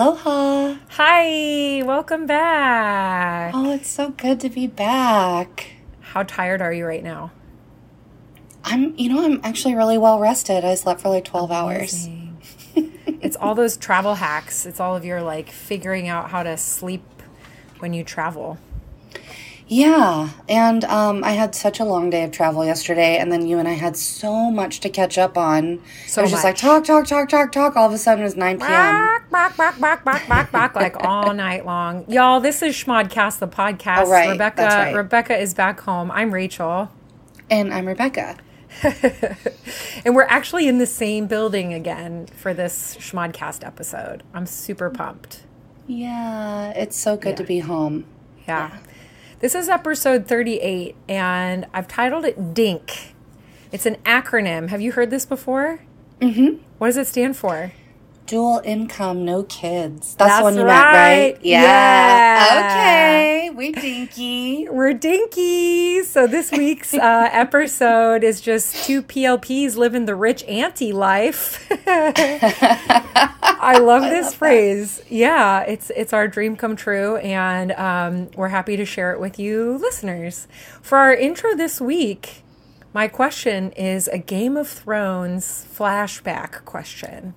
Aloha. Hi, welcome back. Oh, it's so good to be back. How tired are you right now? I'm, you know, I'm actually really well rested. I slept for like 12 hours. it's all those travel hacks. It's all of your like figuring out how to sleep when you travel. Yeah, and um, I had such a long day of travel yesterday, and then you and I had so much to catch up on. So it was just like talk, talk, talk, talk, talk. All of a sudden, it was nine p.m. Back, back, back, back, back, back, back, like all night long. Y'all, this is Schmodcast, the podcast. Oh, right. Rebecca, right. Rebecca is back home. I'm Rachel, And I'm Rebecca. and we're actually in the same building again for this Schmodcast episode. I'm super pumped. Yeah, it's so good to be home. Yeah. This is episode 38, and I've titled it DINK. It's an acronym. Have you heard this before? Mm-hmm. What does it stand for? Dual income, no kids. That's, That's the one you right. meant, right? Yeah. Yeah. Okay. We dinky. We're dinky. So this week's uh, episode is just two PLPs living the rich auntie life. I love this phrase. Yeah, it's it's our dream come true, and um, we're happy to share it with you, listeners. For our intro this week, my question is a Game of Thrones flashback question.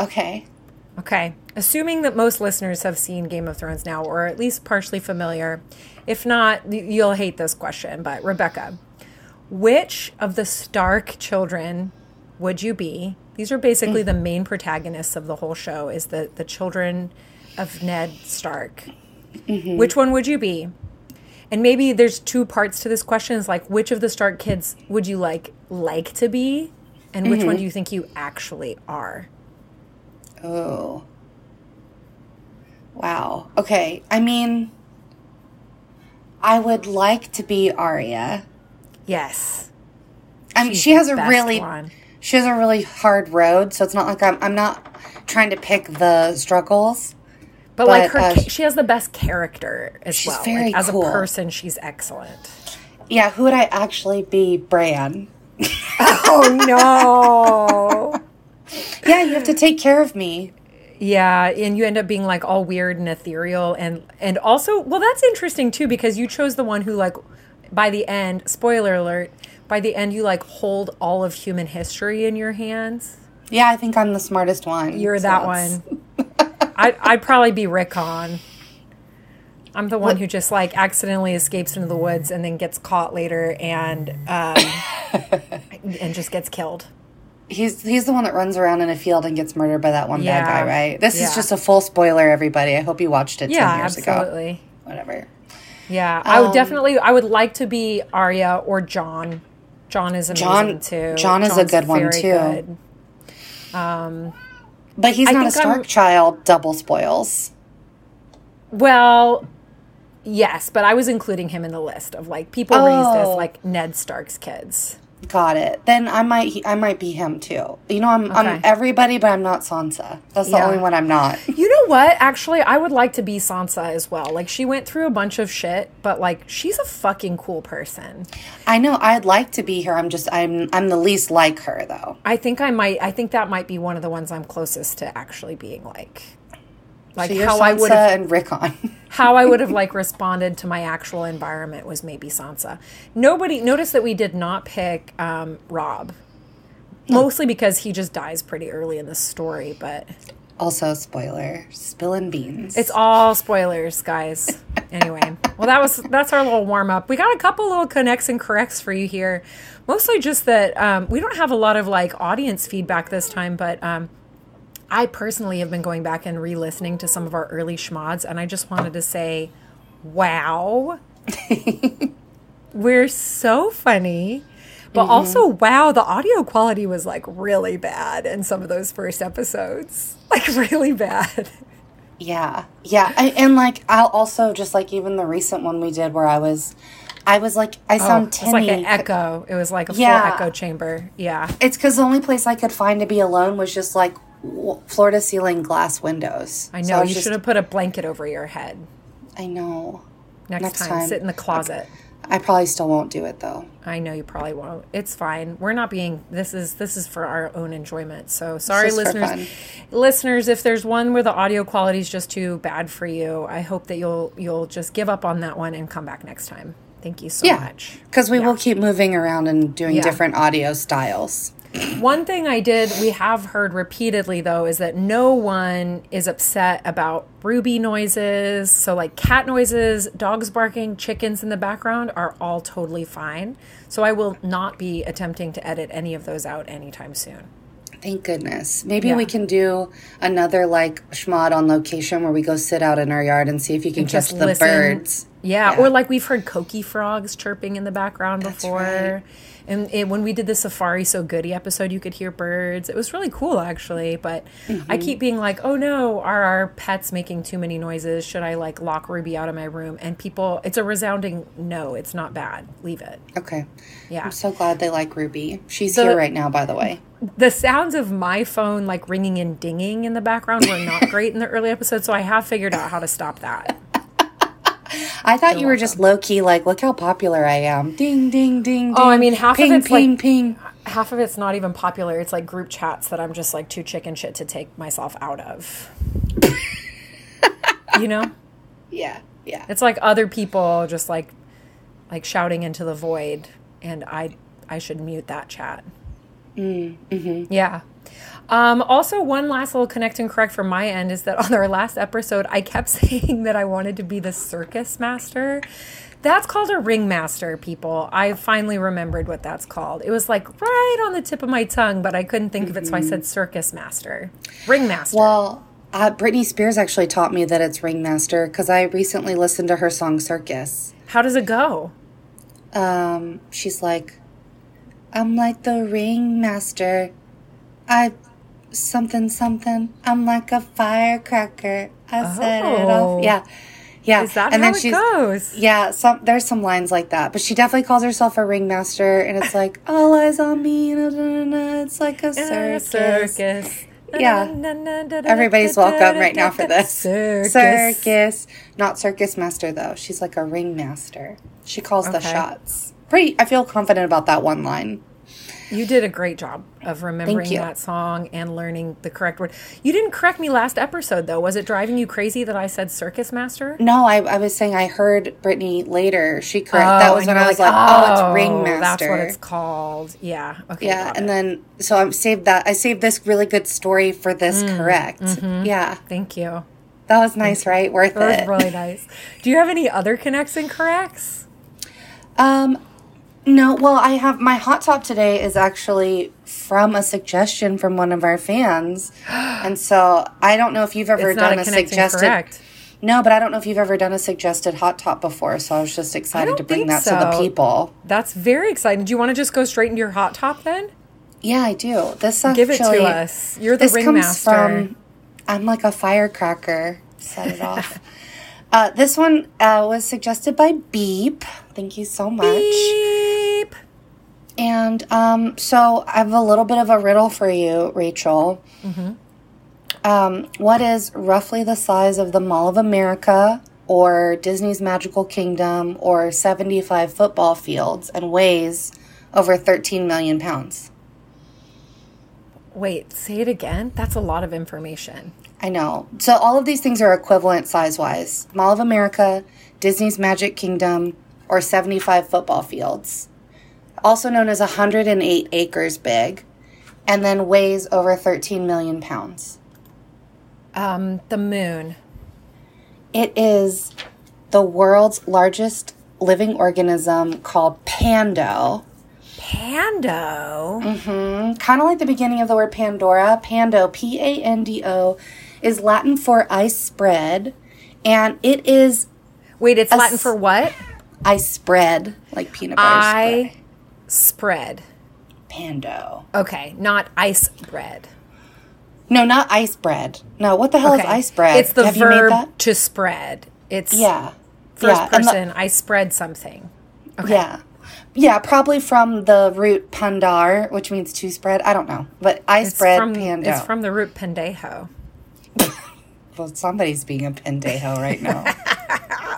Okay. Okay. Assuming that most listeners have seen Game of Thrones now, or at least partially familiar. If not, you'll hate this question. But Rebecca, which of the Stark children would you be? These are basically the main protagonists of the whole show. Is the the children of Ned Stark? Mm-hmm. Which one would you be? And maybe there's two parts to this question. Is like which of the Stark kids would you like like to be, and which one mm-hmm. do you think you actually are? Oh. Wow. Okay. I mean, I would like to be Arya. Yes. I mean, She's she has a really, one. she has a really hard road. So it's not like I'm, I'm not trying to pick the struggles. But, like her, uh, she has the best character as she's well. very like, as cool. a person, she's excellent. Yeah. Who would I actually be? Bran. Oh no! Yeah. You have to take care of me. yeah, and you end up being like all weird and ethereal, and and also, well, that's interesting too because you chose the one who like, by the end, spoiler alert, by the end, you like hold all of human history in your hands. Yeah. I think I'm the smartest one. You're so that that's- one. I'd, I'd probably be Rickon. I'm the one who just like accidentally escapes into the woods and then gets caught later and um, and just gets killed. He's he's the one that runs around in a field and gets murdered by that one Yeah. bad guy, right? This Yeah. is just a full spoiler, everybody. I hope you watched it Yeah, ten years ago. absolutely. Whatever. Yeah, I would Um, definitely. I would like to be Arya or Jon. Jon is amazing Jon- too. Jon is a good one, too. good. But he's I not a think I'm- Stark child. Double spoils. Well, yes, but I was including him in the list of like people raised as Oh. like Ned Stark's kids. Got it. Then I might I might be him too. You know, I'm I'm everybody, but I'm not Sansa. That's the Yeah. only one I'm not. You know what? Actually, I would like to be Sansa as well. Like she went through a bunch of shit, but like she's a fucking cool person. I know I'd like to be her. I'm just I'm I'm the least like her though. I think I might. I think that might be one of the ones I'm closest to actually being like. Like So how I would and Rickon. how I would have like responded to my actual environment was maybe Sansa. Nobody notice that we did not pick um, Robb, mostly because he just dies pretty early in the story. But also, spoiler: spilling beans. it's all spoilers, guys. Anyway, well that was that's our little warm up. We got a couple little connects and corrects for you here, mostly just that um, we don't have a lot of like audience feedback this time, but. Um, I personally have been going back and re-listening to some of our early schmods, and I just wanted to say, wow, we're so funny. But mm-hmm. also, wow, the audio quality was like really bad in some of those first episodes. Like, really bad. Yeah, yeah, I, and like I'll also just like even the recent one we did where I was, I was like I oh, sound It's like tinny. an echo. It was like a Yeah. full echo chamber. Yeah. It's because the only place I could find to be alone was just like floor to ceiling glass windows. I So know. was you just- should have put a blanket over your head I know. next, Next time. time. Sit in the closet. I probably still won't do it though. I know you probably won't. It's fine. We're not being this is this is for our own enjoyment. So sorry listeners. Listeners, if there's one where the audio quality is just too bad for you, I hope that you'll you'll just give up on that one and come back next time. Thank you so yeah, much. Because we yeah. will keep moving around and doing yeah. different audio styles. One thing I did, we have heard repeatedly though, is that no one is upset about Ruby noises. So, like cat noises, dogs barking, chickens in the background are all totally fine. So, I will not be attempting to edit any of those out anytime soon. Thank goodness. Maybe yeah. we can do another like schmod on location where we go sit out in our yard and see if you can catch the listen. birds. Yeah, yeah, or like we've heard coqui frogs chirping in the background That's before. Right. And it, when we did the Safari So Goody episode, you could hear birds. It was really cool, actually. But mm-hmm. I keep being like, oh no, are our pets making too many noises? Should I like lock Ruby out of my room? And people, it's a resounding no, it's not bad. Leave it. Okay. Yeah. I'm so glad they like Ruby. She's the, here right now, by the way. The sounds of my phone like ringing and dinging in the background were not great in the early episode. So I have figured out how to stop that. I thought you were just low key, like, look how popular I am. Ding, ding, ding, ding. Oh, I mean, half ping, of it's ping, like, ping. Half of it's not even popular. It's like group chats that I'm just like too chicken shit to take myself out of. you know? Yeah, yeah. It's like other people just like, like shouting into the void, and I, I should mute that chat. Mm, mm-hmm. Yeah. Um, also, one last little connect and correct from my end is that on our last episode, I kept saying that I wanted to be the circus master. That's called a ringmaster, people. I finally remembered what that's called. It was like right on the tip of my tongue, but I couldn't think mm-hmm. of it, so I said circus master. Ringmaster. Well, uh, Britney Spears actually taught me that it's ringmaster because I recently listened to her song Circus. How does it go? Um, she's like, I'm like the ringmaster. I something something. I'm like a firecracker. I oh. set it off. Oh. Yeah. Yeah. Is that and how then it goes? Yeah, some there's some lines like that. But she definitely calls herself a ringmaster and it's like all eyes on me. It's like a circus. circus. Yeah. Everybody's welcome right now for this. Circus. Circus. Not circus master though. She's like a ringmaster. She calls okay. the shots. Pretty I feel confident about that one line. You did a great job of remembering that song and learning the correct word. You didn't correct me last episode, though. Was it driving you crazy that I said circus master? No, I, I was saying I heard Britney later. She correct. Oh, that was when I was like, oh, oh, it's ringmaster. That's what it's called. Yeah. Okay. Yeah, and it. then so I saved that. I saved this really good story for this mm, correct. Mm-hmm. Yeah. Thank you. That was nice, right? Worth that it. was really nice. Do you have any other connects and corrects? Um, no, well, I have my hot top today is actually from a suggestion from one of our fans, and so I don't know if you've ever done a, a suggested. Correct. No, but I don't know if you've ever done a suggested hot top before, so I was just excited to bring that so. to the people. That's very exciting. Do you want to just go straight into your hot top then? Yeah, I do. This actually, give it to us. You're the ringmaster. From, I'm like a firecracker. Set it off. Uh, this one uh, was suggested by Beep. Thank you so much. Beep. And um, so I have a little bit of a riddle for you, Rachel. Mm-hmm. Um, what is roughly the size of the Mall of America or Disney's Magical Kingdom or 75 football fields and weighs over 13 million pounds? Wait, say it again? That's a lot of information. I know. So all of these things are equivalent size wise. Mall of America, Disney's Magic Kingdom, or 75 football fields. Also known as 108 acres big, and then weighs over 13 million pounds. Um, the moon. It is the world's largest living organism called Pando. Pando? Mm-hmm. Kind of like the beginning of the word Pandora. Pando, P A N D O is Latin for ice spread, and it is. Wait, it's Latin for what? Ice spread, like peanut butter I spread. Pando. Okay, not ice bread. No, not ice bread. No, what the hell okay. is ice bread? It's the Have verb to spread. It's yeah, first yeah. person. The, I spread something. Okay. Yeah, yeah, probably from the root pandar, which means to spread. I don't know, but I it's spread from, pando. It's from the root pendejo. well, somebody's being a pendejo right now.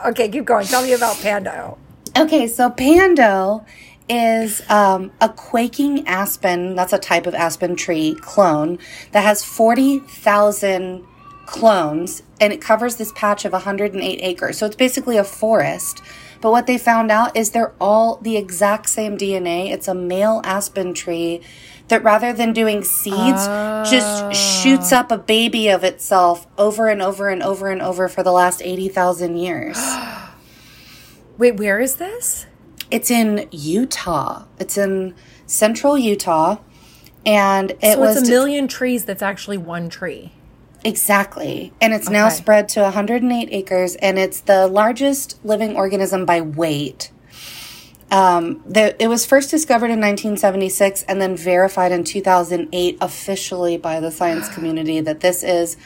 okay, keep going. Tell me about Pando. Okay, so Pando is um, a quaking aspen. That's a type of aspen tree clone that has 40,000 clones and it covers this patch of 108 acres. So it's basically a forest. But what they found out is they're all the exact same DNA. It's a male aspen tree that rather than doing seeds, just shoots ah. up a baby of itself over and over and over and over for the last 80,000 years. Wait, where is this? It's in Utah. It's in central Utah. And it So was it's a million trees that's actually one tree. Exactly. And it's now spread to 108 acres and it's the largest living organism by weight. Um, the, it was first discovered in 1976 and then verified in 2008 officially by the science community that this is,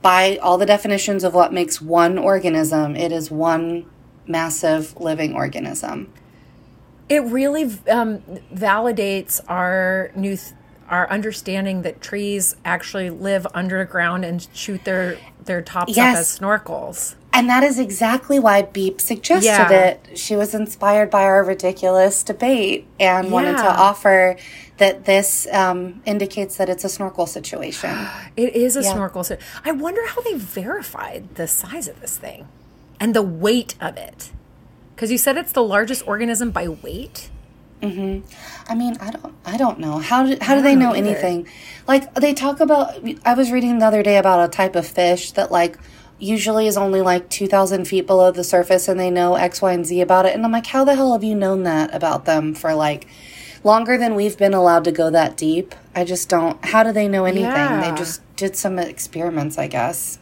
by all the definitions of what makes one organism, it is one massive living organism. It really um, validates our new th- our understanding that trees actually live underground and shoot their their tops up as snorkels. And that is exactly why Beep suggested Yeah. it. She was inspired by our ridiculous debate and wanted to offer that this um, indicates that it's a snorkel situation. It is a Yeah. snorkel. So I wonder how they verified the size of this thing and the weight of it. Because you said it's the largest organism by weight. I mean, I don't, I don't know how do how do they know anything? Like they talk about. I was reading the other day about a type of fish that like usually is only like two thousand feet below the surface, and they know X, Y, and Z about it. And I'm like, how the hell have you known that about them for like longer than we've been allowed to go that deep? I just don't. How do they know anything? Yeah. They just did some experiments, I guess.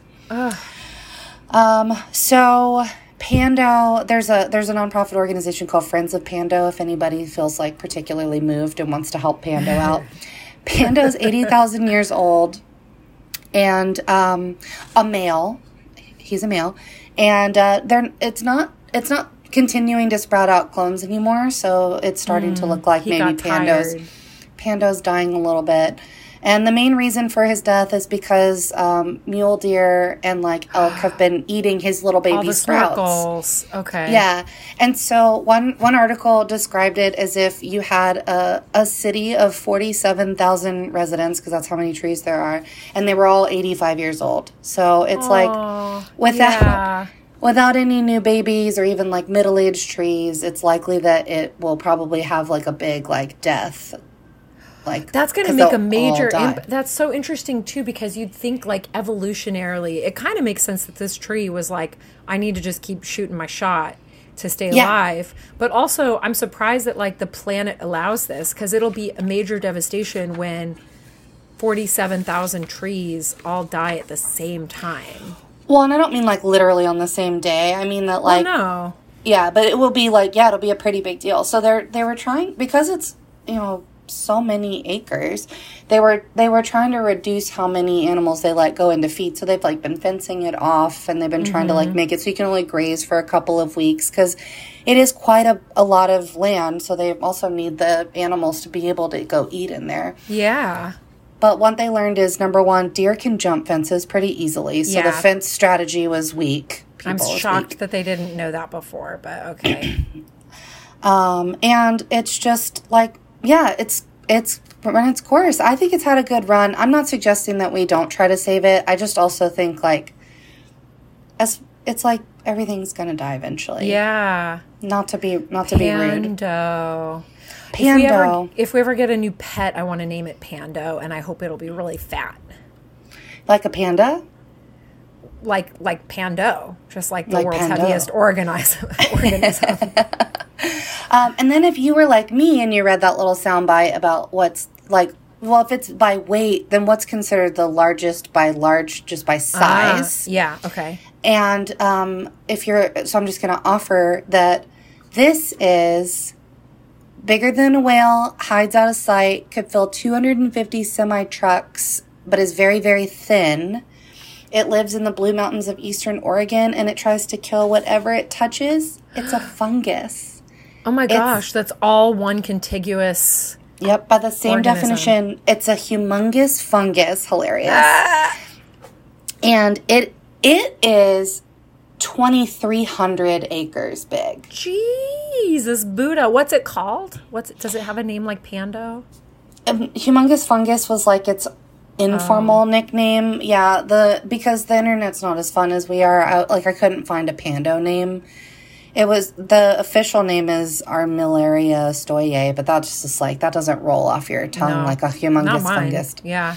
Um. So. Pando, there's a there's a nonprofit organization called Friends of Pando. If anybody feels like particularly moved and wants to help Pando out, Pando's eighty thousand years old, and um, a male. He's a male, and uh, they're it's not it's not continuing to sprout out clones anymore. So it's starting to look like maybe Pando's tired. Pando's dying a little bit. And the main reason for his death is because um, mule deer and like elk have been eating his little baby sprouts. snorkels. Okay. Yeah, and so one one article described it as if you had a a city of forty seven thousand residents because that's how many trees there are, and they were all eighty five years old. So it's Aw, like without yeah. without any new babies or even like middle aged trees, it's likely that it will probably have like a big like death. Like That's going to make a major imp- That's so interesting too because you'd think like evolutionarily, it kind of makes sense that this tree was like I need to just keep shooting my shot to stay Yeah. alive. But also, I'm surprised that like the planet allows this because it'll be a major devastation when 47,000 trees all die at the same time. Well, and I don't mean like literally on the same day. I mean that like no. Yeah, but it will be like yeah, it'll be a pretty big deal. So they're they were trying because it's you know so many acres. They were they were trying to reduce how many animals they let go into feed. So they've like been fencing it off, and they've been trying to like make it so you can only graze for a couple of weeks because it is quite a, a lot of land. So they also need the animals to be able to go eat in there. Yeah. But what they learned is number one, deer can jump fences pretty easily. So the fence strategy was weak. I'm shocked weak. that they didn't know that before, but okay. Um, and it's just like, yeah, it's it's run its course. I think it's had a good run. I'm not suggesting that we don't try to save it. I just also think like, as it's like everything's gonna die eventually. yeah. Not to be not to be rude. Pando. If we, ever, Pando, if we ever get a new pet, I want to name it Pando, and I hope it'll be really fat, like a panda. like like Pando, just like the Like world's Pando. heaviest organism. organism. Um, and then if you were like me and you read that little soundbite about what's like, well, if it's by weight, then what's considered the largest by large just by size? Ah, yeah. Okay. And um, if you're, so I'm just going to offer that this is bigger than a whale, hides out of sight, could fill 250 semi trucks, but is very, very thin. It lives in the Blue Mountains of Eastern Oregon and it tries to kill whatever it touches. It's a fungus. Oh my gosh, that's all one contiguous. Yep, by the same Organism. definition, it's a humongous fungus. Hilarious. Ah! And it it is 2300 acres big. Jesus Buddha. What's it called? What's it, does it have a name like Pando? Um, humongous fungus was like its informal Oh. nickname. Yeah, the because the internet's not as fun as we are. I, like I couldn't find a pando name. It was the official name is Armillaria ostoyae, but that's just like that doesn't roll off your tongue No, like a humongous fungus. Yeah.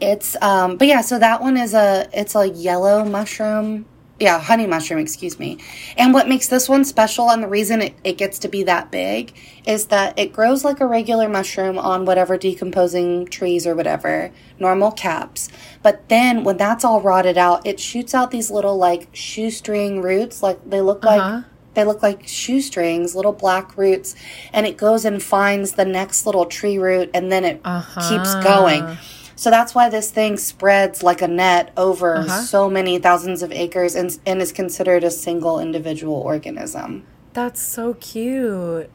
It's um but yeah, so that one is a it's a yellow mushroom. Yeah, honey mushroom, excuse me. And what makes this one special and the reason it, it gets to be that big is that it grows like a regular mushroom on whatever decomposing trees or whatever, normal caps. But then when that's all rotted out, it shoots out these little like shoestring roots, like they look like Uh-huh. they look like shoestrings, little black roots, and it goes and finds the next little tree root and then it Uh-huh. keeps going. So that's why this thing spreads like a net over Uh-huh. so many thousands of acres and, and is considered a single individual organism. That's so cute.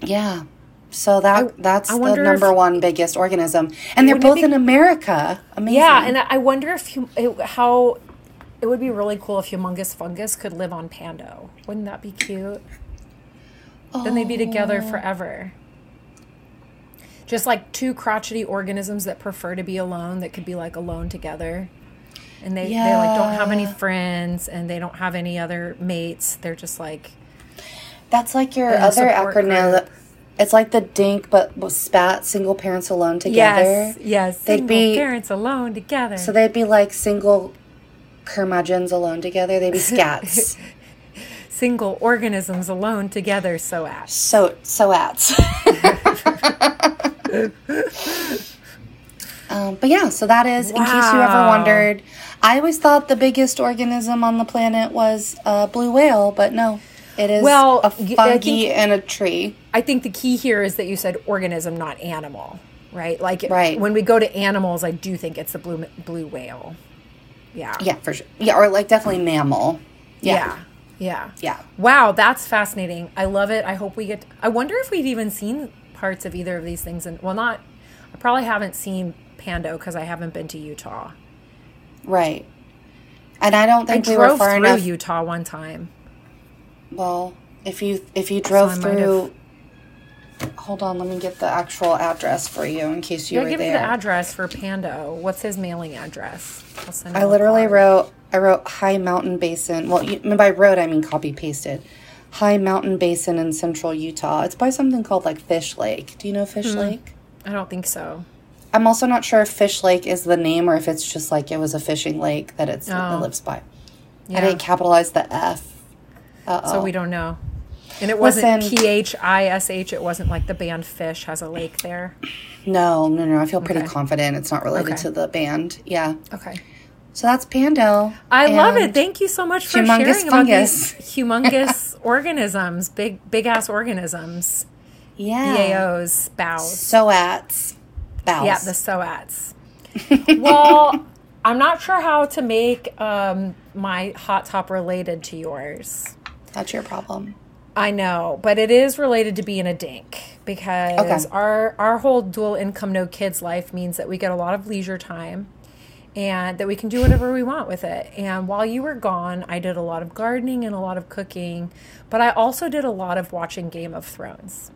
Yeah. So that that's I the number if- one biggest organism, and they're both be- in America. Amazing. Yeah, and I wonder if you, it, how it would be really cool if humongous fungus could live on Pando. Wouldn't that be cute? Then they'd be together Oh. forever. Just like two crotchety organisms that prefer to be alone, that could be like alone together. And they, they like don't have any friends and they don't have any other mates. They're just like that's like your other acronym. group. It's like the DINK, but SPAT, single parents alone together. Yes, yes. They'd Single be- parents alone together. So they'd be like single curmudgeons alone together. They'd be scats. Single organisms alone together, so at. So soats. um, but yeah, so that is in case you ever wondered. I always thought the biggest organism on the planet was a blue whale, but no, it is Well, a fungi and a tree. I think the key here is that you said organism, not animal, right? Like Right. when we go to animals, I do think it's the blue blue whale. Yeah. Yeah, for sure. Yeah, or like definitely mammal. Yeah. Yeah, Yeah. yeah. Wow, that's fascinating. I love it. I hope we get. I wonder if we've even seen parts of either of these things. And well, not. I probably haven't seen Pando because I haven't been to Utah. right. And I don't I think we were far through enough. Utah one time. Well, if you if you drove I might through, hold on, let me get the actual address for you in case you Yeah, were give me there. the address for Pando. What's his mailing address? I literally wrote I wrote High Mountain Basin. Well, you, by wrote I mean copy pasted. High Mountain Basin in central Utah. It's by something called like Fish Lake. Do you know Hmm. Fish Lake? I don't think so. I'm also not sure if Fish Lake is the name or if it's just like it was a fishing lake that it's Oh. it lives by. Yeah. I didn't capitalize the F. Uh oh. So we don't know. And it wasn't. P H I S H. It wasn't like the band Phish has a lake there. no, no, no. I feel pretty Okay. confident it's not related Okay. to the band. Yeah. Okay. So that's Pando. I love it. Thank you so much for humongous sharing about fungus. these humongous organisms, big big ass organisms, Yeah. BAOs, bows. Soats. Bows. Yeah, the SOATs. well, I'm not sure how to make um, my hot top related to yours. That's your problem. I know, but it is related to being a dink because Okay. our our whole dual income no kids life means that we get a lot of leisure time and that we can do whatever we want with it. And while you were gone, I did a lot of gardening and a lot of cooking, but I also did a lot of watching Game of Thrones.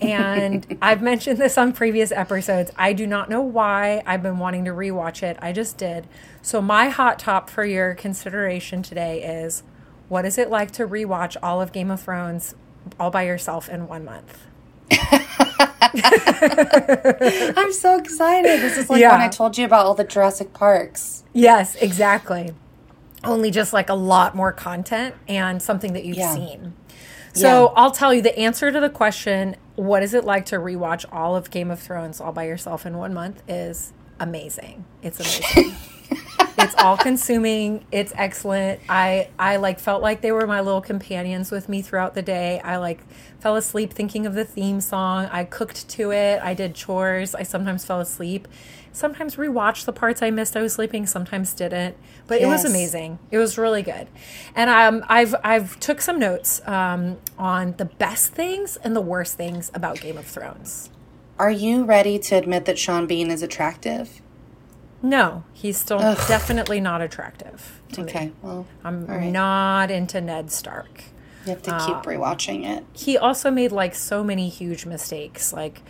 and I've mentioned this on previous episodes. I do not know why I've been wanting to rewatch it. I just did. So my hot top for your consideration today is what is it like to rewatch all of Game of Thrones all by yourself in one month? I'm so excited. This is like Yeah. when I told you about all the Jurassic Parks. Yes, exactly. Only just like a lot more content and something that you've Yeah. seen. So Yeah. I'll tell you the answer to the question, what is it like to rewatch all of Game of Thrones all by yourself in one month is amazing. It's amazing. it's all consuming. It's excellent. I I like felt like they were my little companions with me throughout the day. I like fell asleep thinking of the theme song. I cooked to it. I did chores. I sometimes fell asleep. Sometimes rewatched the parts I missed. I was sleeping. Sometimes didn't. But it was amazing. It was really good. And um, I've I've took some notes um, on the best things and the worst things about Game of Thrones. Are you ready to admit that Sean Bean is attractive? No, he's still definitely not attractive to me. Okay, well, I'm right. not into Ned Stark. You have to keep um, rewatching it. he also made like so many huge mistakes like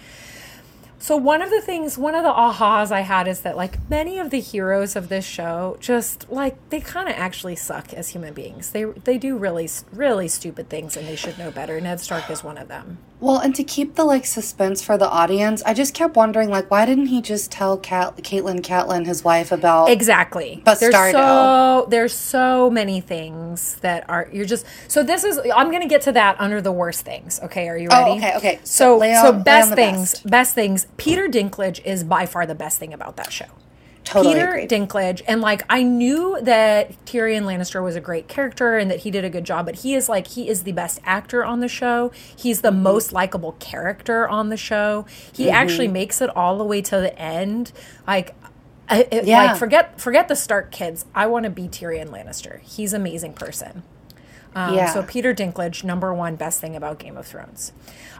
so one of the things one of the ahas i had is that like many of the heroes of this show just like they kind of actually suck as human beings they they do really really stupid things and they should know better ned stark is one of them Well, and to keep the like suspense for the audience, I just kept wondering like why didn't he just tell Cat- Catelyn Catelyn his wife about Exactly. Bastardo. There's so there's so many things that are you're just so this is I'm gonna get to that under the worst things. Okay, are you oh, ready? Oh, okay, okay. So so on- lay best things, best. best. things. Peter Dinklage is by far the best thing about that show. Totally Peter. Dinklage, and like I knew that Tyrion Lannister was a great character and that he did a good job, but he is like he is the best actor on the show. He's Mm-hmm. the most likable character on the show. He actually makes it all the way to the end. Like, I, it, Yeah. like forget forget the Stark kids. I want to be Tyrion Lannister. He's an amazing person. Um, Yeah. So Peter Dinklage, number one best thing about Game of Thrones.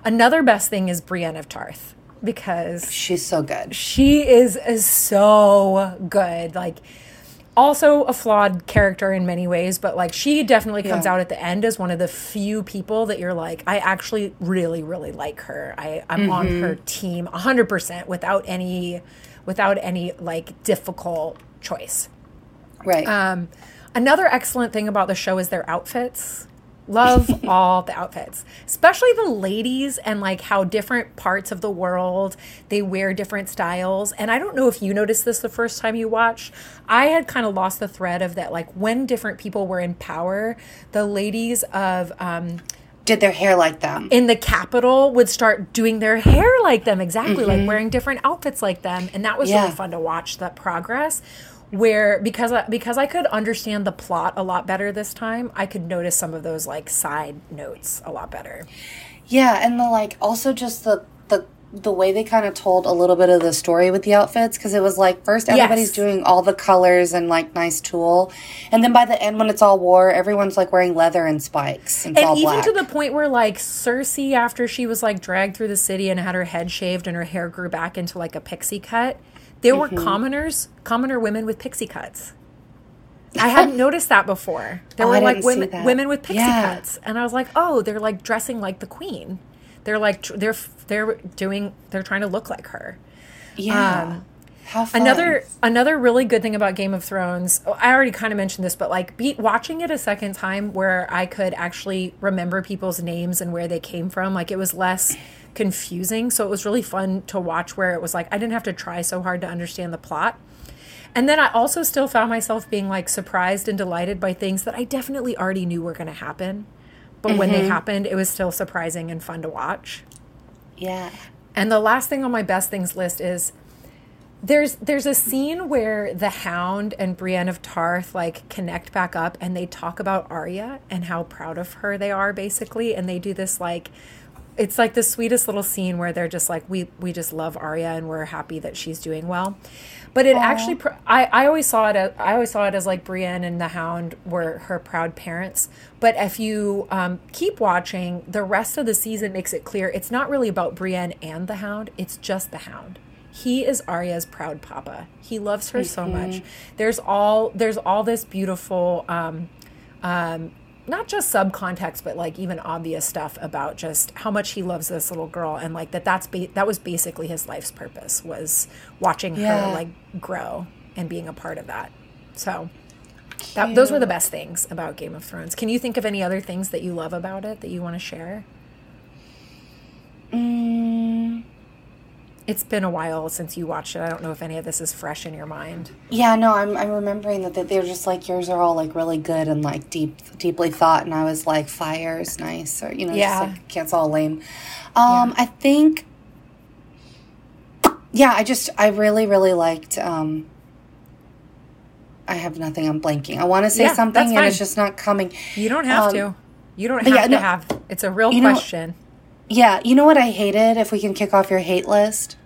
Another best thing is Brienne of Tarth because She's so good. she is, is so good. Like, also a flawed character in many ways, but like she definitely comes Yeah. out at the end as one of the few people that you're like, I actually really, really like her. I, I'm on her team hundred percent without any, without any like difficult choice. Right. Um, another excellent thing about the show is their outfits. Love all the outfits, especially the ladies and like how different parts of the world they wear different styles. And I don't know if you noticed this the first time you watched. I had kind of lost the thread of that, like when different people were in power, the ladies of um, Did their hair like them. in the capital would start doing their hair like them exactly like wearing different outfits like them and that was Yeah. really fun to watch that progress where because I, because I could understand the plot a lot better this time I could notice some of those like side notes a lot better Yeah, and the like also just the the the way they kind of told a little bit of the story with the outfits because it was like first everybody's Yes. doing all the colors and like nice tulle, and then by the end when it's all war, everyone's like wearing leather and spikes and and even black. to the point where like Cersei after she was like dragged through the city and had her head shaved and her hair grew back into like a pixie cut there were Mm-hmm. commoners commoner women with pixie cuts I hadn't noticed that before. There Oh, were I like women women with pixie Yeah. cuts, and I was like, oh, they're like dressing like the queen. They're like they're they're doing they're trying to look like her. yeah, how fun. um, Another another really good thing about Game of Thrones, oh, I already kind of mentioned this, but like be, watching it a second time where I could actually remember people's names and where they came from, like it was less confusing. So it was really fun to watch where it was like I didn't have to try so hard to understand the plot. And then I also still found myself being like surprised and delighted by things that I definitely already knew were going to happen. But when they mm-hmm. happened, it was still surprising and fun to watch. yeah, And the last thing on my best things list is there's there's a scene where the Hound and Brienne of Tarth like connect back up and they talk about Arya and how proud of her they are basically and they do this like it's like the sweetest little scene where they're just like we we just love Arya and we're happy that she's doing well. But it actually I I always saw it as, I always saw it as like Brienne and the Hound were her proud parents. But if you um, keep watching, the rest of the season makes it clear it's not really about Brienne and the Hound. It's just the Hound. He is Arya's proud papa. He loves her so much. There's all there's all this beautiful um, um, not just subcontext, but like even obvious stuff about just how much he loves this little girl, and like that. That's ba- that was basically his life's purpose was watching Yeah. her like grow and being a part of that. So that, those were the best things about Game of Thrones. Can you think of any other things that you love about it that you want to share? mm, It's been a while since you watched it. I don't know if any of this is fresh in your mind. yeah. No, I'm I'm remembering that they're just like yours are all like really good and like deep deeply thought, and I was like fire is nice or you know Yeah. just like can't all lame. Um, I think. Yeah, I just I really really liked. um I have nothing. I'm blanking. I want to say Yeah, something, and it's just not coming. You don't have Um, to. You don't have yeah, to no- have. It's a real You know- question. Yeah, you know what I hated? If we can kick off your hate list,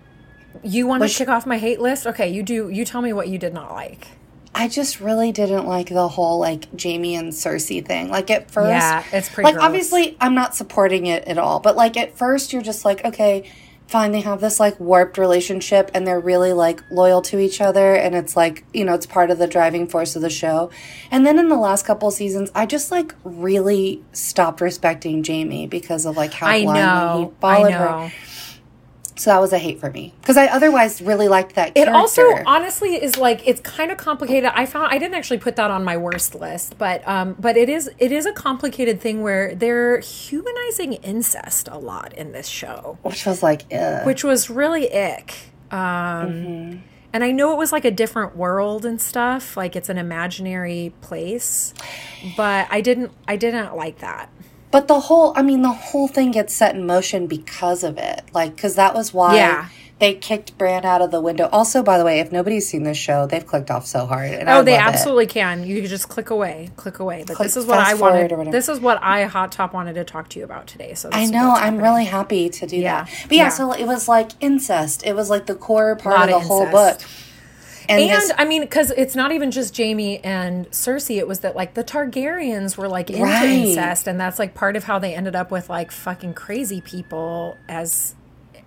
you want to kick off my hate list? Okay, you do. You tell me what you did not like. I just really didn't like the whole like Jaime and Cersei thing. Like at first, Yeah, it's pretty like gross. obviously I'm not supporting it at all, but like at first you're just like, okay, fine they have this like warped relationship and they're really like loyal to each other and it's like you know it's part of the driving force of the show. And then in the last couple seasons i just like really stopped respecting Jaime because of like how I blindly know. he followed her so that was a hate for me because i otherwise really liked that Character. It also honestly is like it's kind of complicated. I found I didn't actually put that on my worst list, but um, but it is it is a complicated thing where they're humanizing incest a lot in this show, which was like ugh. which was really ick. Um, Mm-hmm. And I know it was like a different world and stuff, like it's an imaginary place, but I didn't I didn't like that. But the whole, I mean, the whole thing gets set in motion because of it. Like, because that was why Yeah. they kicked Bran out of the window. Also, by the way, if nobody's seen this show, they've clicked off so hard. And oh, I Oh, they love it. absolutely can. You can just click away, click away. But Click this is what I wanted. This is what I hot top wanted to talk to you about today. So I know. I'm really happy to do Yeah. that. But yeah, Yeah. so it was like incest. It was like the core part of the of whole book. And, And this, I mean, because it's not even just Jaime and Cersei. It was that like the Targaryens were like into Right. incest, and that's like part of how they ended up with like fucking crazy people as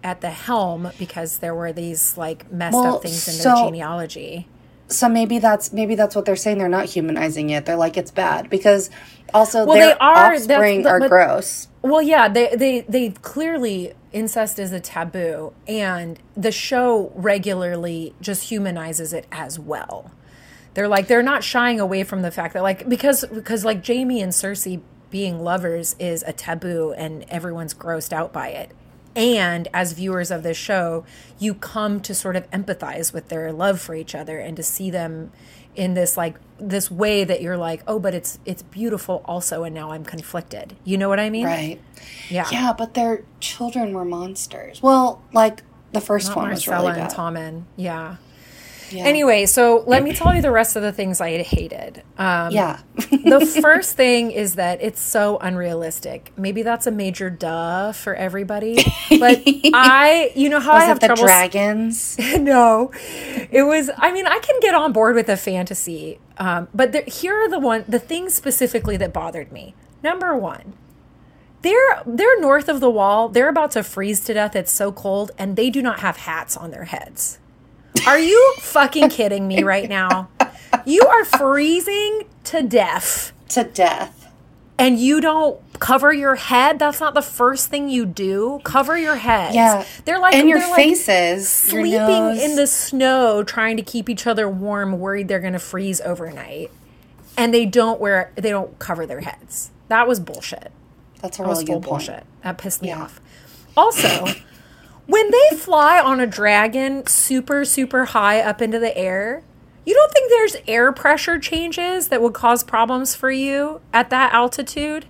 at the helm because there were these like messed Well, up things in their so- genealogy. So maybe that's maybe that's what they're saying. They're not humanizing it. They're like it's bad because also Well, their they are- offspring the- are but- gross. Well, yeah, they they they clearly incest is a taboo, and the show regularly just humanizes it as well. They're like they're not shying away from the fact that like because because like Jaime and Cersei being lovers is a taboo, and everyone's grossed out by it. And as viewers of this show, you come to sort of empathize with their love for each other and to see them in this like this way that you're like, oh, but it's it's beautiful also, and now I'm conflicted. You know what I mean? Right. Yeah. Yeah, but their children were monsters. Well, like the first Not one was Myrcella really and bad. Tommen. Yeah. Yeah. Anyway, so let me tell you the rest of the things I hated. Um, yeah. the first thing is that it's so unrealistic. Maybe that's a major duh for everybody, but I, you know how I was have it the trouble. s- dragons? no, it was. I mean, I can get on board with a fantasy, um, but there, here are the one the things specifically that bothered me. Number one, they're they're north of the wall. They're about to freeze to death. It's so cold, and they do not have hats on their heads. Are you fucking kidding me right now? You are freezing to death to death. and you don't cover your head. That's not the first thing you do. Cover your head. Yeah. They're like and your like faces, your sleeping nose. in the snow trying to keep each other warm, worried they're going to freeze overnight. And they don't wear they don't cover their heads. That was bullshit. That's a That was really full bullshit. That pissed me Yeah. off. Also, when they fly on a dragon super, super high up into the air, you don't think there's air pressure changes that would cause problems for you at that altitude?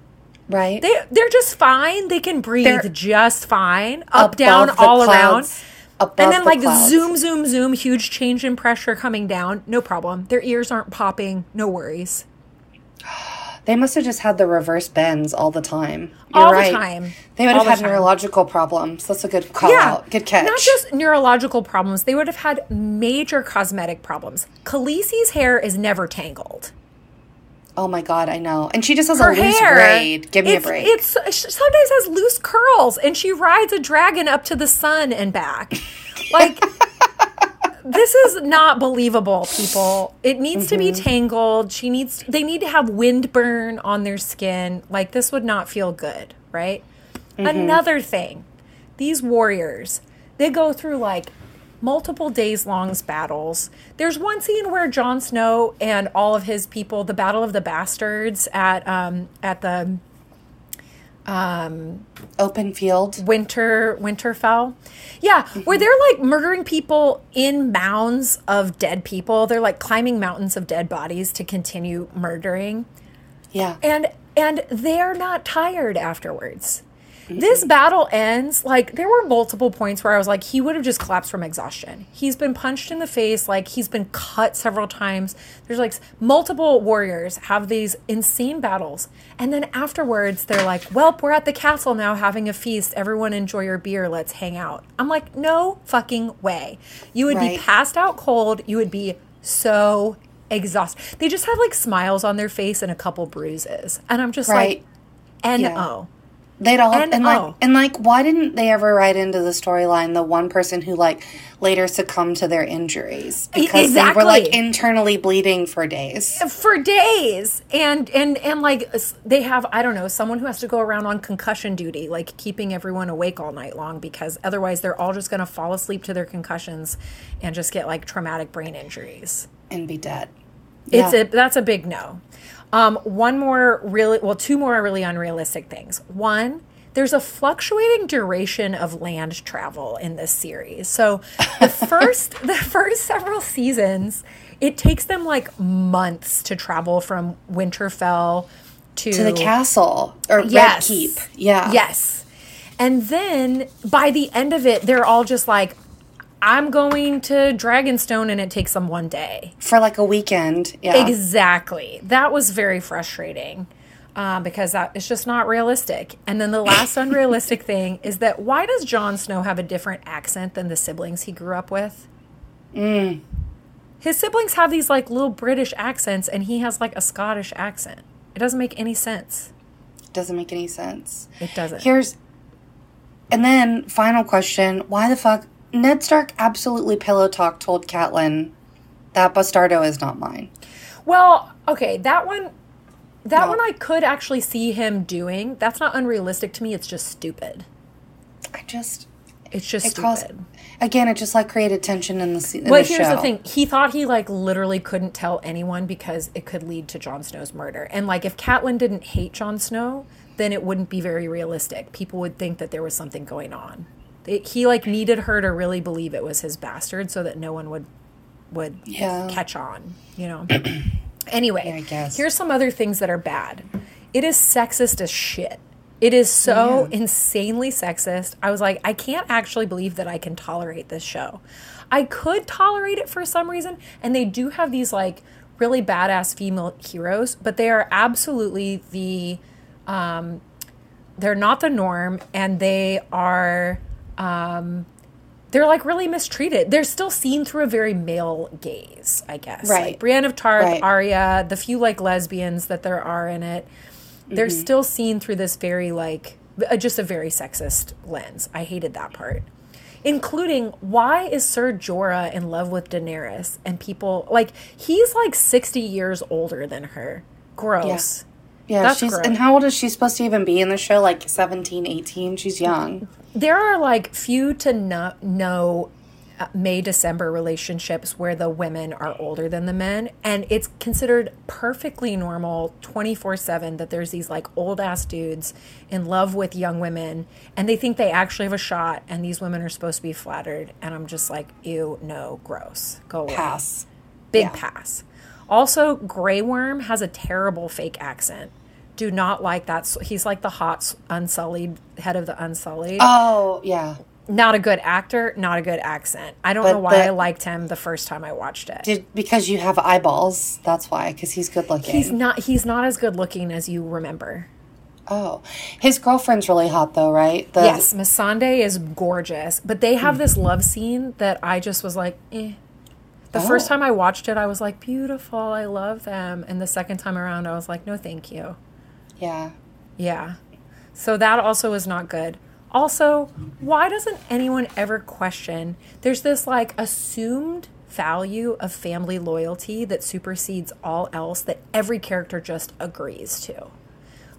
Right? They they're just fine. They can breathe They're just fine. Up, down, all clouds, around. And then the like clouds. zoom, zoom, zoom, huge change in pressure coming down. No problem. Their ears aren't popping. No worries. They must have just had the reverse bends all the time. You're All the time. They would All have had time. neurological problems. That's a good call out. Good catch. Not just neurological problems. They would have had major cosmetic problems. Khaleesi's hair is never tangled. oh my god, I know. And she just has Her a loose hair, braid. Give me a break. It's she sometimes has loose curls, and she rides a dragon up to the sun and back. Like this is not believable, people. It needs to Mm-hmm. be tangled. She needs. They need to have wind burn on their skin. Like this would not feel good, right? Mm-hmm. Another thing, these warriors, they go through like multiple days long battles. There's one scene where Jon Snow and all of his people, the Battle of the Bastards at um at the Um, open field. Winter Winterfell. Yeah, where mm-hmm. they're like murdering people in mounds of dead people. They're like climbing mountains of dead bodies to continue murdering. Yeah. And and they're not tired afterwards. This battle ends like there were multiple points where I was like he would have just collapsed from exhaustion. He's been punched in the face, like he's been cut several times. There's like multiple warriors have these insane battles. And then afterwards they're like, "Well, we're at the castle now having a feast. Everyone enjoy your beer. Let's hang out." I'm like, "No fucking way. You would Right. be passed out cold. You would be so exhausted. They just have like smiles on their face and a couple bruises. And I'm just Right. like, N Yeah. They'd all And- and, like oh. and like why didn't they ever write into the storyline the one person who like later succumbed to their injuries because they were like internally bleeding for days. for days and and and like they have i don't know someone who has to go around on concussion duty like keeping everyone awake all night long because otherwise they're all just going to fall asleep to their concussions and just get like traumatic brain injuries and be dead. it's a that's a big no um one more really well two more really unrealistic things one there's a fluctuating duration of land travel in this series. So the first the first several seasons, it takes them like months to travel from Winterfell to, to the castle or Yes. Red Keep. Yeah. Yes. And then by the end of it, they're all just like, I'm going to Dragonstone and it takes them one day. For like a weekend. Yeah. Exactly. That was very frustrating uh, because that is just not realistic. And then the last unrealistic thing is that why does Jon Snow have a different accent than the siblings he grew up with? His siblings have these like little British accents and he has like a Scottish accent. It doesn't make any sense. It doesn't make any sense. It doesn't. Here's and then final question: Why the fuck Ned Stark absolutely pillow talk told Catelyn that Bastardo is not mine. Well, okay, that one that No. one I could actually see him doing. That's not unrealistic to me, it's just stupid. I just It's just it stupid. caused again. It just like created tension in the in Well, the here's show. the thing. He thought he like literally couldn't tell anyone because it could lead to Jon Snow's murder. And like if Catelyn didn't hate Jon Snow, then it wouldn't be very realistic. People would think that there was something going on. It, he like needed her to really believe it was his bastard so that no one would would Yeah. catch on, you know. anyway, Yeah, here's some other things that are bad. It is sexist as shit. It is so insanely sexist. I was like, I can't actually believe that I can tolerate this show. I could tolerate it for some reason, and they do have these like really badass female heroes, but they are absolutely the um they're not the norm and they are um they're like really mistreated. They're still seen through a very male gaze, I guess. Right. Like Brienne of Tarth, Right. Arya, the few like lesbians that there are in it, they're Mm-hmm. still seen through this very like uh, just a very sexist lens. I hated that part. Including why is Sir Jorah in love with Daenerys and people like he's like 60 years older than her. Gross. yeah, that's she's gross. and how old is she supposed to even be in the show? Like 17, 18? She's young. There are like few to no, no uh, May December relationships where the women are older than the men, and it's considered perfectly normal 24 7 that there's these like old ass dudes in love with young women, and they think they actually have a shot, and these women are supposed to be flattered. And I'm just like, ew, no, gross. Go away. Pass. Big Yeah. pass. Also, Grey Worm has a terrible fake accent. Do not like that. He's like the hot, Unsullied head of the Unsullied Oh yeah. not a good actor, not a good accent. I don't But know why the- I liked him the first time I watched it. Did because you have eyeballs? That's why. Because he's good looking. he's not he's not as good looking as you remember. oh, his girlfriend's really hot though, right? The, yes, Missandei is gorgeous, but they have this love scene that I just was like, eh. The first Oh. time I watched it, I was like, beautiful, I love them. And the second time around, I was like, no, thank you. Yeah. Yeah. So that also is not good. Also, why doesn't anyone ever question there's this like assumed value of family loyalty that supersedes all else that every character just agrees to?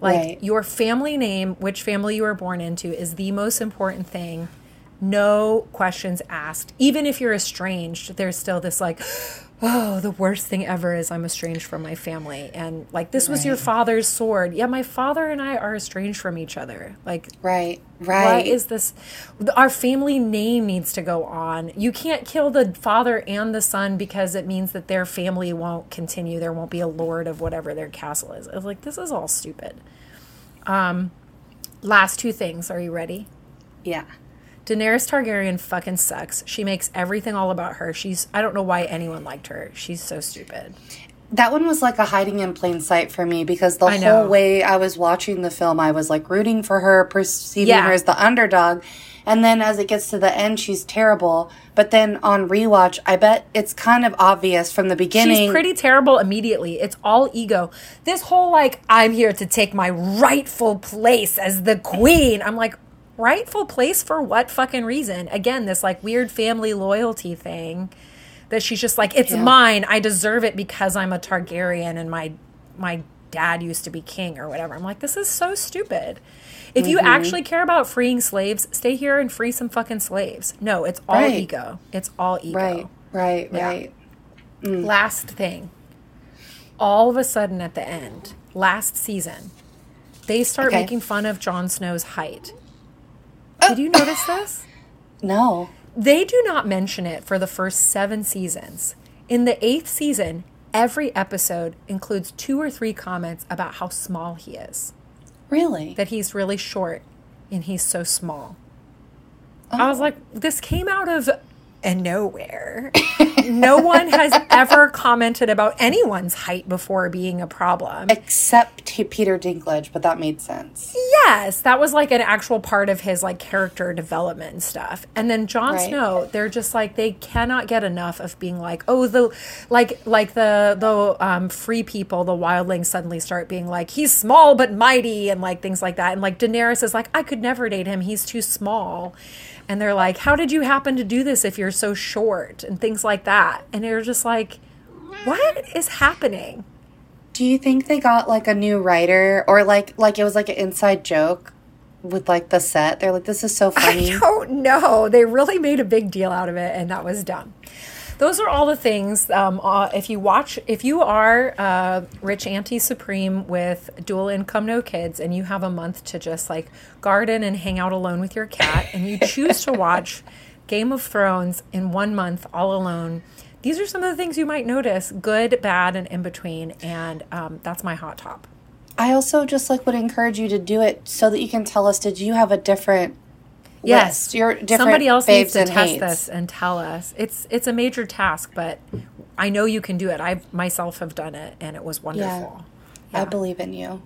Like Right. your family name, which family you were born into, is the most important thing. No questions asked. Even if you're estranged, there's still this like, oh, the worst thing ever is I'm estranged from my family. And like, this was your father's sword. Yeah, my father and I are estranged from each other. Like, Right. Right. is this? Our family name needs to go on. You can't kill the father and the son because it means that their family won't continue. There won't be a lord of whatever their castle is. I was like, this is all stupid. Um, last two things. Are you ready? yeah. Daenerys Targaryen fucking sucks. She makes everything all about her. She's I don't know why anyone liked her. She's so stupid. that one was like a hiding in plain sight for me because the I know. whole way I was watching the film, I was like rooting for her, perceiving Yeah. her as the underdog. And then as it gets to the end, she's terrible. But then on rewatch, I bet it's kind of obvious from the beginning. She's pretty terrible immediately. It's all ego. This whole like I'm here to take my rightful place as the queen. I'm like rightful place for what fucking reason? Again, this like weird family loyalty thing that she's just like it's Yeah. mine. I deserve it because I'm a Targaryen and my my dad used to be king or whatever. I'm like this is so stupid. If Mm-hmm. you actually care about freeing slaves, stay here and free some fucking slaves. No, it's all Right. ego. It's all ego. right, right, Yeah. right. Last thing. All of a sudden at the end, last season, they start Okay. making fun of Jon Snow's height. Did you notice this? No. They do not mention it for the first seven seasons. In the eighth season, every episode includes two or three comments about how small he is, Really? that he's really short and he's so small. Oh. I was like, this came out of and nowhere. no one has ever commented about anyone's height before being a problem. Except Peter Dinklage, but that made sense. Yes, that was like an actual part of his like character development and stuff. And then Jon Right. Snow, they're just like they cannot get enough of being like, oh, the like like the the um, free people, the wildlings suddenly start being like, he's small but mighty, and like things like that. And like Daenerys is like, I could never date him. He's too small. And they're like, how did you happen to do this if you're so short and things like that? And they're just like, what is happening? Do you think they got like a new writer or like like it was like an inside joke with like the set? They're like, this is so funny. I don't know. They really made a big deal out of it, and that was dumb. Those are all the things. Um, uh, if you watch, if you are uh, rich auntie supreme with dual income, no kids, and you have a month to just like garden and hang out alone with your cat, and you choose to watch Game of Thrones in one month all alone, these are some of the things you might notice: good, bad, and in between. And um, that's my hot top. I also just like would encourage you to do it so that you can tell us did you have a different Yes, list? Your different somebody else needs to test hates. this and tell us. It's it's a major task, but I know you can do it. I myself have done it, and it was wonderful. I believe in you.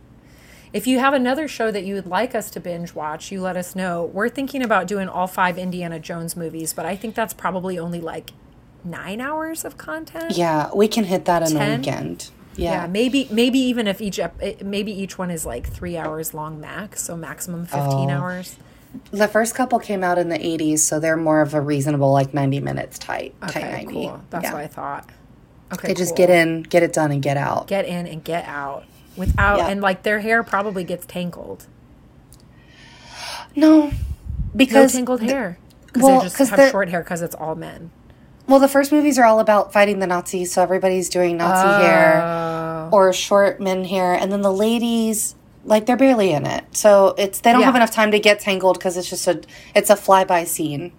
If you have another show that you would like us to binge watch, you let us know. We're thinking about doing all five Indiana Jones movies, but I think that's probably only like nine hours of content. Yeah, we can hit that in a weekend. Yeah, Yeah. maybe maybe even if each eh, maybe each one is like three hours long max, so maximum fifteen Oh. hours. The first couple came out in the 80s, so they're more of a reasonable like 90 minutes tight. tight Okay, 90. cool. That's yeah. what I thought. Okay, They just cool. get in, get it done, and get out. get in and get out without Yeah. and like their hair probably gets tangled No, no because tangled hair because well, they just have short hair because it's all men well, the first movies are all about fighting the Nazis, so everybody's doing Nazi Oh. hair or short men hair, and then the ladies like they're barely in it, so it's they don't have enough time to get tangled because it's just a it's a flyby scene.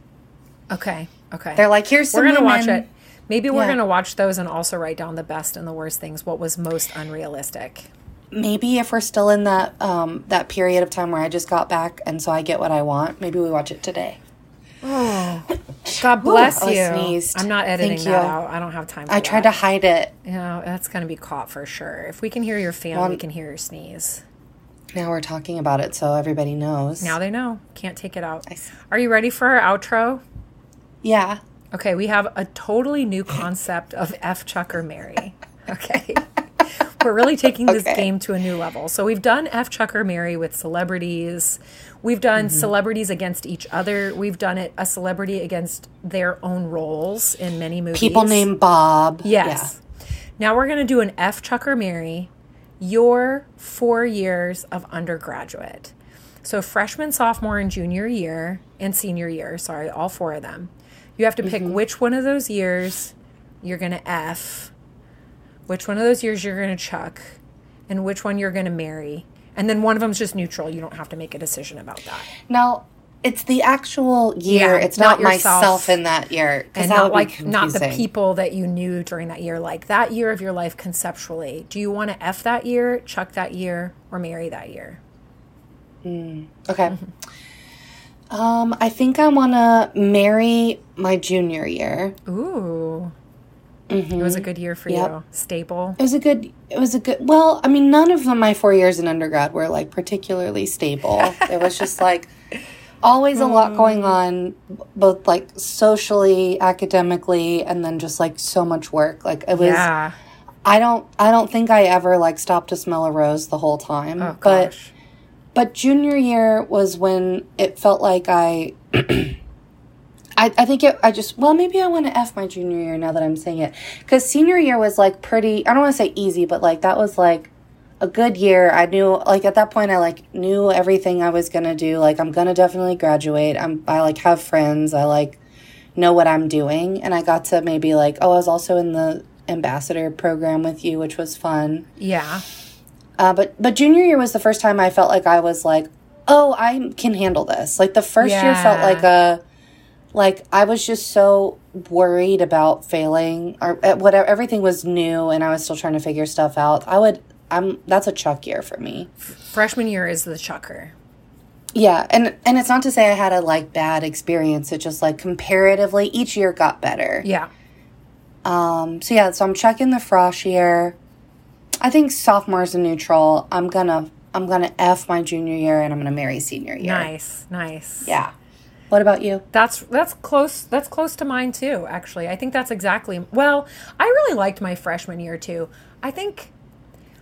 okay okay They're like, here's some we're gonna watch it maybe we're Yeah. gonna watch those and also write down the best and the worst things what was most unrealistic Maybe if we're still in that um, that period of time where I just got back and so I get what I want, maybe we watch it today. god bless I you sneezed. i'm not editing Thank that you. out i don't have time for I tried to hide it. you know that's gonna be caught for sure if we can hear your fan Well, we can hear your sneeze Now we're talking about it, so everybody knows. now they know can't take it out are you ready for our outro yeah. Okay, we have a totally new concept of F Chuck or Mary. Okay. We're really taking this Okay. game to a new level. So we've done F Chuck or Mary with celebrities. We've done Mm-hmm. celebrities against each other. We've done it a celebrity against their own roles in many movies. People named Bob. Yes. Now we're going to do an F Chuck or Mary, your four years of undergraduate. So freshman, sophomore, and junior year, and senior year, sorry, all four of them. You have to pick mm-hmm. which one of those years you're going to F, which one of those years you're going to chuck, and which one you're going to marry. And then one of them's just neutral. You don't have to make a decision about that. Now, it's the actual year. Yeah, it's not, not myself in that year. and that not like not the people that you knew during that year like that year of your life conceptually do you want to f that year chuck that year or marry that year Okay. Um, I think I want to marry my junior year. ooh It was a good year for Yep. you. Stable. It was a good. It was a good. Well, I mean, none of my four years in undergrad were like particularly stable. it was just like always a lot going mm. on, both like socially, academically, and then just like so much work. Like it was. Yeah. I don't. I don't think I ever like stopped to smell a rose the whole time. Oh but but junior year was when it felt like I. I, I think it, I just, well, maybe I want to F my junior year now that I'm saying it. Because senior year was like pretty, I don't want to say easy, but like that was like a good year. I knew, like at that point, I like knew everything I was going to do. Like I'm going to definitely graduate. I'm, I like have friends. I like know what I'm doing. And I got to maybe like, oh, I was also in the ambassador program with you, which was fun. Yeah. Uh, but but junior year was the first time I felt like I was like, oh, I can handle this. Like the first year felt like a like I was just so worried about failing or whatever. Everything was new, and I was still trying to figure stuff out. I would. I'm. That's a chuck year for me. Freshman year is the chucker. Yeah, and and it's not to say I had a like bad experience. It just like comparatively, each year got better. Yeah. Um. So yeah. So I'm chucking the frosh year. I think sophomore's a neutral. I'm gonna I'm gonna f my junior year, and I'm gonna marry senior year. Nice. Nice. Yeah. What about you? That's that's close. That's close to mine too. Actually, I think that's exactly. Well, I really liked my freshman year too. I think,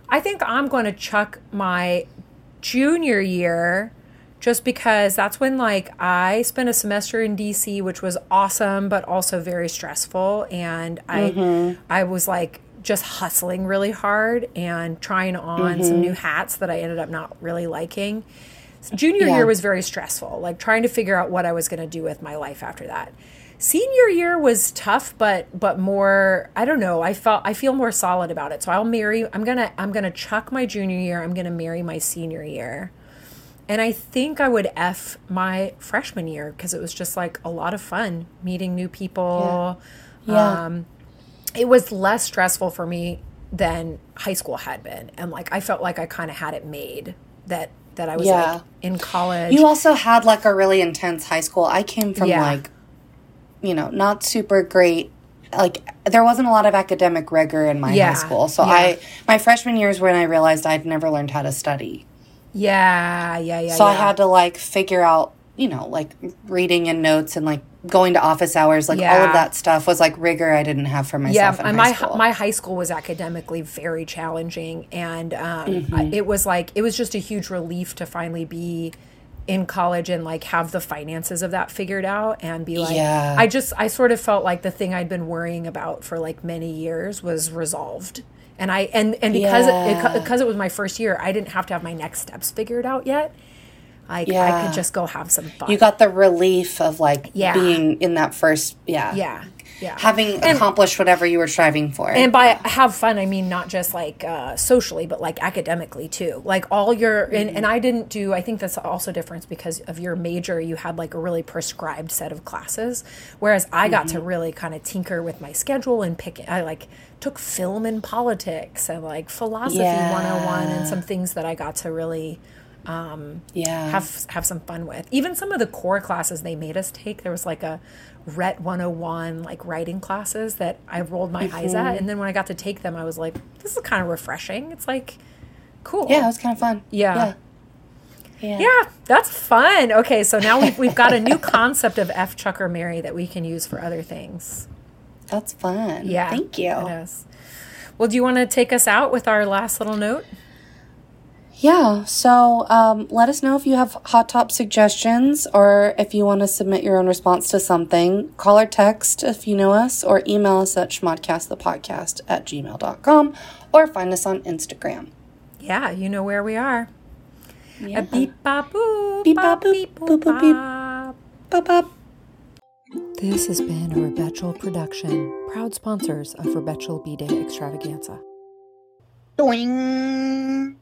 I think I'm going to chuck my junior year, just because that's when like I spent a semester in DC, which was awesome, but also very stressful, and I mm-hmm. I was like just hustling really hard and trying on some mm-hmm. new hats that I ended up not really liking. Junior Yeah. year was very stressful, like trying to figure out what I was going to do with my life after that. Senior year was tough, but but more. I don't know. I felt I feel more solid about it. So I'll marry. I'm gonna I'm gonna chuck my junior year. I'm gonna marry my senior year, and I think I would f my freshman year because it was just like a lot of fun meeting new people. Yeah. Um, it was less stressful for me than high school had been, and like I felt like I kind of had it made that that I was Yeah. like in college. You also had like a really intense high school. I came from Yeah. like, you know, not super great. Like there wasn't a lot of academic rigor in my Yeah, high school. So yeah. I my freshman years when I realized I'd never learned how to study. yeah, yeah, yeah. So I had to like figure out, you know, like reading and notes and like going to office hours, like all of that stuff was like rigor I didn't have for yeah, myself high my school. my high school was academically very challenging, and um, Mm-hmm. It was like it was just a huge relief to finally be in college and like have the finances of that figured out and be like Yeah. I just I sort of felt like the thing I'd been worrying about for like many years was resolved. And I and and because Yeah. it, because it was my first year, I didn't have to have my next steps figured out yet. I Yeah. could just go have some fun. you got the relief of like Yeah. being in that first, yeah, yeah. Yeah. having accomplished whatever you were striving for. and by have fun i mean not just like uh, socially but like academically too like all your and, and i didn't do i think that's also difference because of your major you had like a really prescribed set of classes whereas i got to really kind of tinker with my schedule and pick i like took film and politics and like philosophy Yeah. 101 and some things that i got to really yeah, have have some fun with. Even some of the core classes they made us take, there was like a Ret 101 like writing classes that I rolled my eyes Mm-hmm. at, and then when I got to take them, I was like, this is kind of refreshing. It's like cool. yeah, it was kind of fun. Yeah. yeah, yeah. Yeah, that's fun. Okay, so now we've, we've got a new concept of F Chucker Mary that we can use for other things. That's fun. Yeah. thank you. It is. Well, do you want to take us out with our last little note? Yeah, so um, let us know if you have hot top suggestions or if you want to submit your own response to something. Call or text if you know us, or email us at schmodcastthepodcast at gmail.com or find us on Instagram. Yeah, you know where we are. Yeah. A beep bop boop Beep, bop bop, boop, beep boop, boop boop, beep. bop. Bop, bop. This has been a Rebetchel production, proud sponsors of Rebetchel B-Day Extravaganza. Doing.